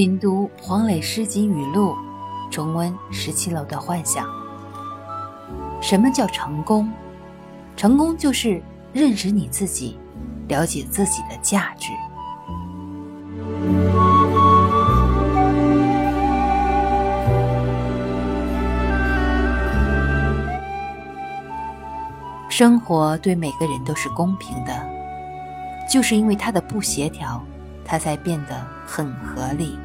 品读黄磊诗集语录重温十七楼的幻想。什么叫成功？成功就是认识你自己了解自己的价值。生活对每个人都是公平的就是因为它的不协调它才变得很合理。